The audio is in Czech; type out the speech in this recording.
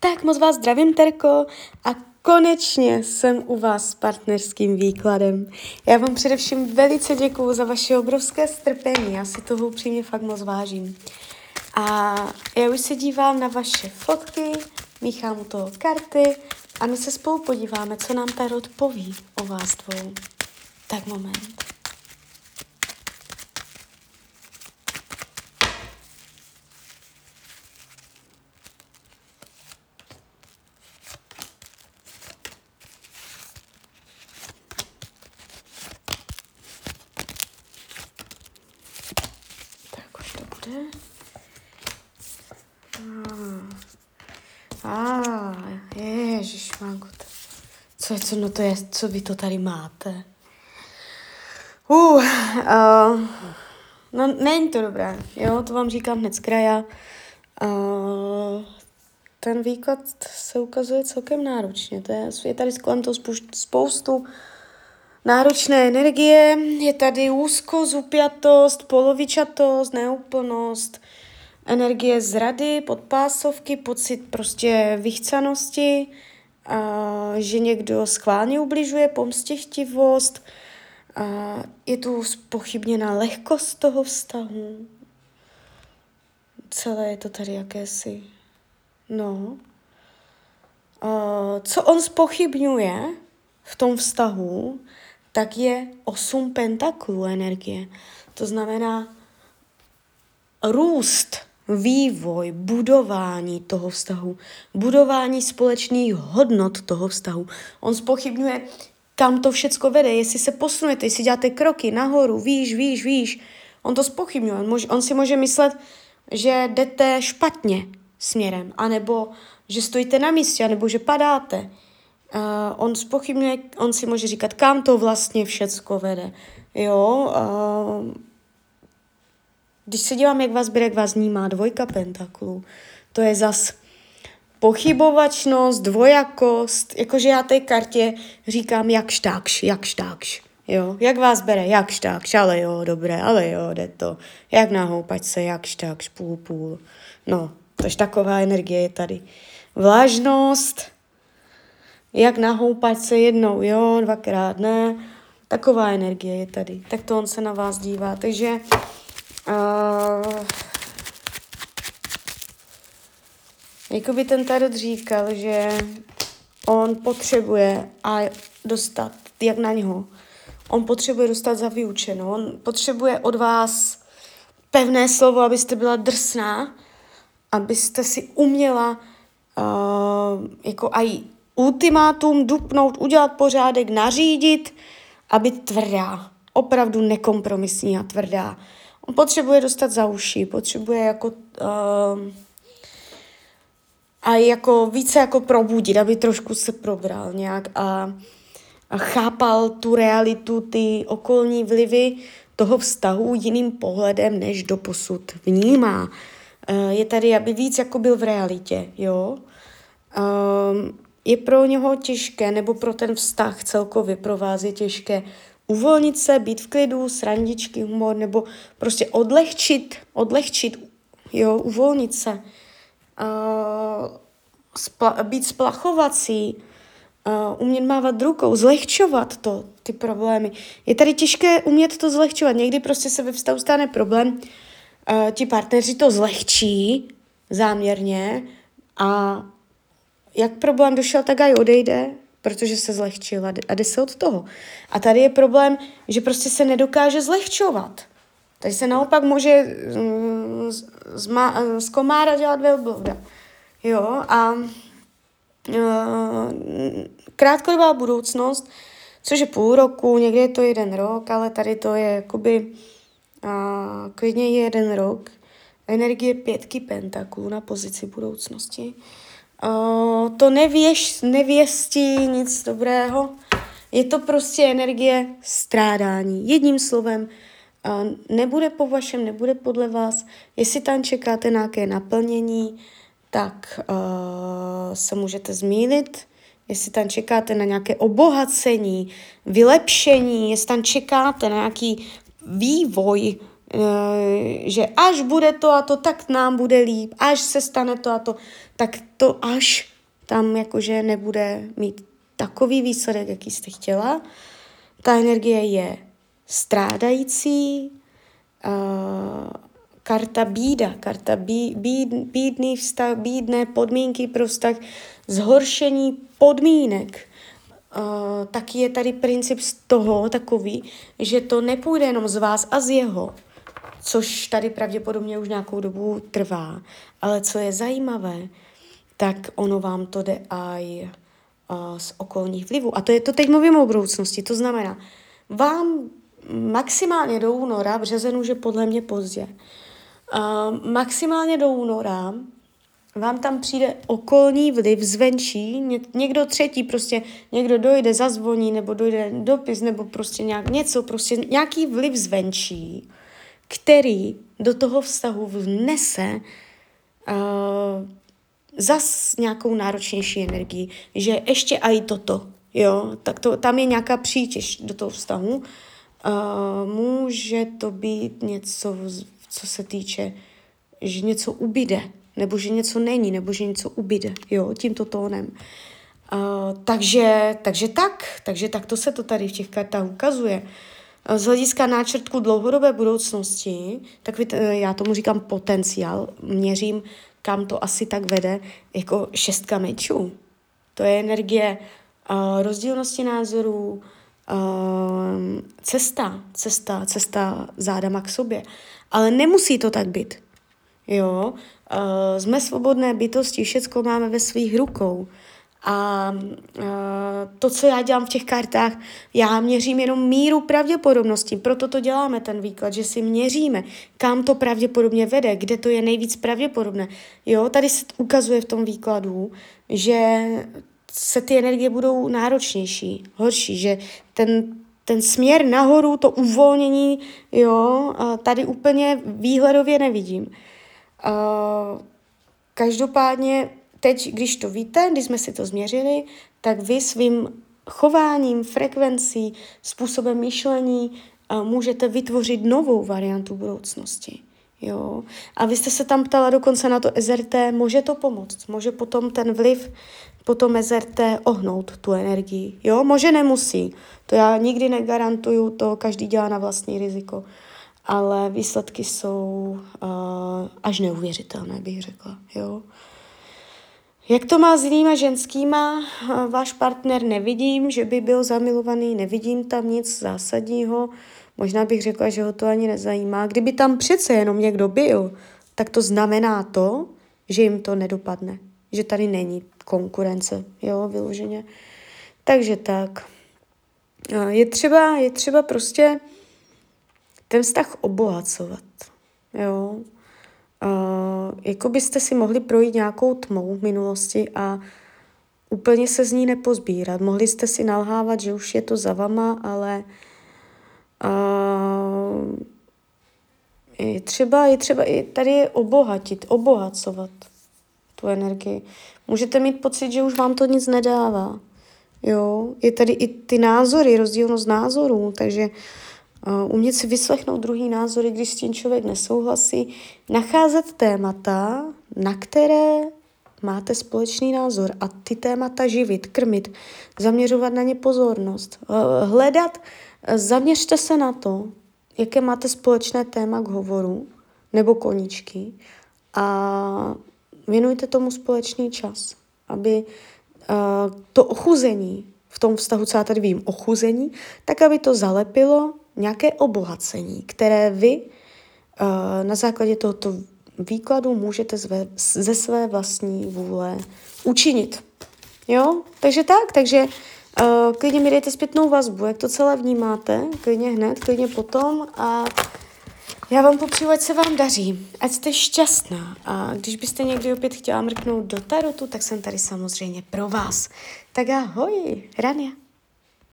Tak moc vás zdravím, Terko, a konečně jsem u vás s partnerským výkladem. Já vám především velice děkuju za vaše obrovské strpení, já si toho upřímně fakt moc vážím. A já už se dívám na vaše fotky, míchám u toho karty a my se spolu podíváme, co nám Tarot poví o vás dvou. Tak moment. Bude. A ah, ježišmanku. Co je, co, no to je, co vy to tady máte? Uh, uh, no není to dobré, jo, to vám říkám hned z kraja. Uh, ten výklad se ukazuje celkem náročně. To je, je tady kolem toho spoustu náročné energie, je tady úzkost, upjatost, polovičatost, neúplnost, energie zrady, podpásovky, pocit prostě vychcanosti, a že někdo schválně ubližuje, pomstěchtivost, a je tu spochybněná lehkost toho vztahu. Celé je to tady jakési, no. A co on spochybňuje v tom vztahu, tak je osm pentaklů energie. To znamená růst, vývoj, budování toho vztahu, budování společných hodnot toho vztahu. On spochybňuje, kam to všecko vede, jestli se posunete, jestli děláte kroky nahoru, výš, výš, výš. On to spochybňuje. On, on si může myslet, že jdete špatně směrem, anebo že stojíte na místě, anebo že padáte. Uh, on spochybňuje, on si může říkat, kam to vlastně všecko vede. Jo, uh, když se dívám, jak vás bere, jak vás vnímá dvojka pentaklů, to je zas pochybovačnost, dvojakost, jakože já té kartě říkám jak štákš, jak štákš. Jo, jak vás bere, jak štákš, ale jo, dobré, ale jo, jde to. Jak na houpačce, jak štákš, půl, půl. No, tož taková energie je tady. Vlážnost, jak na houpačce jednou, jo, dvakrát ne. Taková energie je tady. Tak to on se na vás dívá. Takže uh, jakoby ten tarot říkal, že on potřebuje a dostat, jak na něho, on potřebuje dostat za vyučenou. On potřebuje od vás pevné slovo, abyste byla drsná, abyste si uměla uh, jako aj ultimátum dupnout, udělat pořádek, nařídit a být tvrdá. Opravdu nekompromisní a tvrdá. On potřebuje dostat za uši, potřebuje jako uh, a jako více jako probudit, aby trošku se probral nějak a, a chápal tu realitu, ty okolní vlivy toho vztahu jiným pohledem, než do posud vnímá. Uh, je tady, aby víc jako byl v realitě, jo. Um, je pro něho těžké, nebo pro ten vztah celkově pro vás je těžké uvolnit se, být v klidu, srandičky, humor, nebo prostě odlehčit, odlehčit, jo, uvolnit se, uh, spla- být splachovací, uh, umět mávat rukou, zlehčovat to, ty problémy. Je tady těžké umět to zlehčovat. Někdy prostě se ve vztahu stane problém, uh, ti partneři to zlehčí záměrně a jak problém došel, tak aj odejde, protože se zlehčil a jde se od toho. A tady je problém, že prostě se nedokáže zlehčovat. Tady se naopak může mm, z, z komára dělat velblouda. Jo, a uh, krátkodobá budoucnost, což je půl roku, někdy je to jeden rok, ale tady to je jakoby uh, klidně jeden rok. Energie pětky pentaklů na pozici budoucnosti. To nevěš, nevěstí nic dobrého. Je to prostě energie strádání. Jedním slovem, nebude po vašem, nebude podle vás. Jestli tam čekáte nějaké naplnění, tak se můžete zmílit. Jestli tam čekáte na nějaké obohacení, vylepšení, jestli tam čekáte na nějaký vývoj že až bude to a to, tak nám bude líp, až se stane to a to, tak to až tam jakože nebude mít takový výsledek, jaký jste chtěla. Ta energie je strádající, uh, karta bída, karta bí, bíd, bídný vztah, bídné podmínky pro vztah, zhoršení podmínek. Uh, taky je tady princip z toho takový, že to nepůjde jenom z vás a z jeho, což tady pravděpodobně už nějakou dobu trvá, ale co je zajímavé, tak ono vám to jde aj uh, z okolních vlivů. A to je to teď mluvím o budoucnosti, to znamená, vám maximálně do února, březen už je podle mě pozdě, uh, maximálně do února vám tam přijde okolní vliv zvenčí, ně, někdo třetí, prostě někdo dojde, zazvoní, nebo dojde dopis, nebo prostě nějak něco, prostě nějaký vliv zvenčí, který do toho vztahu vnese uh, zas nějakou náročnější energii, že ještě i toto, jo, tak to, tam je nějaká přítěž do toho vztahu. Uh, může to být něco, co se týče, že něco ubyde, nebo že něco není, nebo že něco ubyde, jo, tímto tónem. Uh, takže, takže tak, takže tak to se to tady v těch kartách ukazuje. Z hlediska náčrtku dlouhodobé budoucnosti, tak vy, já tomu říkám potenciál, měřím, kam to asi tak vede, jako šestka mečů. To je energie uh, rozdílnosti názorů, uh, cesta, cesta, cesta zádama k sobě. Ale nemusí to tak být. Jo, uh, jsme svobodné bytosti, všecko máme ve svých rukou. A uh, to, co já dělám v těch kartách, já měřím jenom míru pravděpodobnosti, proto to děláme ten výklad, že si měříme, kam to pravděpodobně vede, kde to je nejvíc pravděpodobné. Jo, tady se ukazuje v tom výkladu, že se ty energie budou náročnější, horší, že ten, ten směr nahoru, to uvolnění, jo, tady úplně výhledově nevidím. Každopádně teď, když to víte, když jsme si to změřili, tak vy svým chováním, frekvencí, způsobem myšlení uh, můžete vytvořit novou variantu budoucnosti. Jo. A vy jste se tam ptala dokonce na to SRT, může to pomoct, může potom ten vliv potom SRT ohnout tu energii. Jo, může nemusí. To já nikdy negarantuju, to každý dělá na vlastní riziko. Ale výsledky jsou uh, až neuvěřitelné, bych řekla. Jo. Jak to má s jinýma ženskýma? Váš partner nevidím, že by byl zamilovaný, nevidím tam nic zásadního. Možná bych řekla, že ho to ani nezajímá. Kdyby tam přece jenom někdo byl, tak to znamená to, že jim to nedopadne. Že tady není konkurence, jo, vyloženě. Takže tak. Je třeba, je třeba prostě ten vztah obohacovat, jo. Jako byste si mohli projít nějakou tmou v minulosti a úplně se z ní nepozbírat. Mohli jste si nalhávat, že už je to za vama, ale uh, je třeba, je třeba i tady je obohatit, obohacovat tu energii. Můžete mít pocit, že už vám to nic nedává. Jo, je tady i ty názory, rozdílnost názorů, takže uh, umět si vyslechnout druhý názory, když s tím člověk nesouhlasí, nacházet témata, na které máte společný názor a ty témata živit, krmit, zaměřovat na ně pozornost, uh, hledat, uh, zaměřte se na to, jaké máte společné téma k hovoru nebo koničky a věnujte tomu společný čas, aby uh, to ochuzení v tom vztahu, co já tady vím, ochuzení, tak aby to zalepilo nějaké obohacení, které vy uh, na základě tohoto výkladu můžete ze své vlastní vůle učinit. Jo? Takže tak, takže uh, klidně mi dejte zpětnou vazbu, jak to celé vnímáte, klidně hned, klidně potom a já vám popřeju, ať se vám daří, ať jste šťastná a když byste někdy opět chtěla mrknout do tarotu, tak jsem tady samozřejmě pro vás. Tak ahoj, Rania.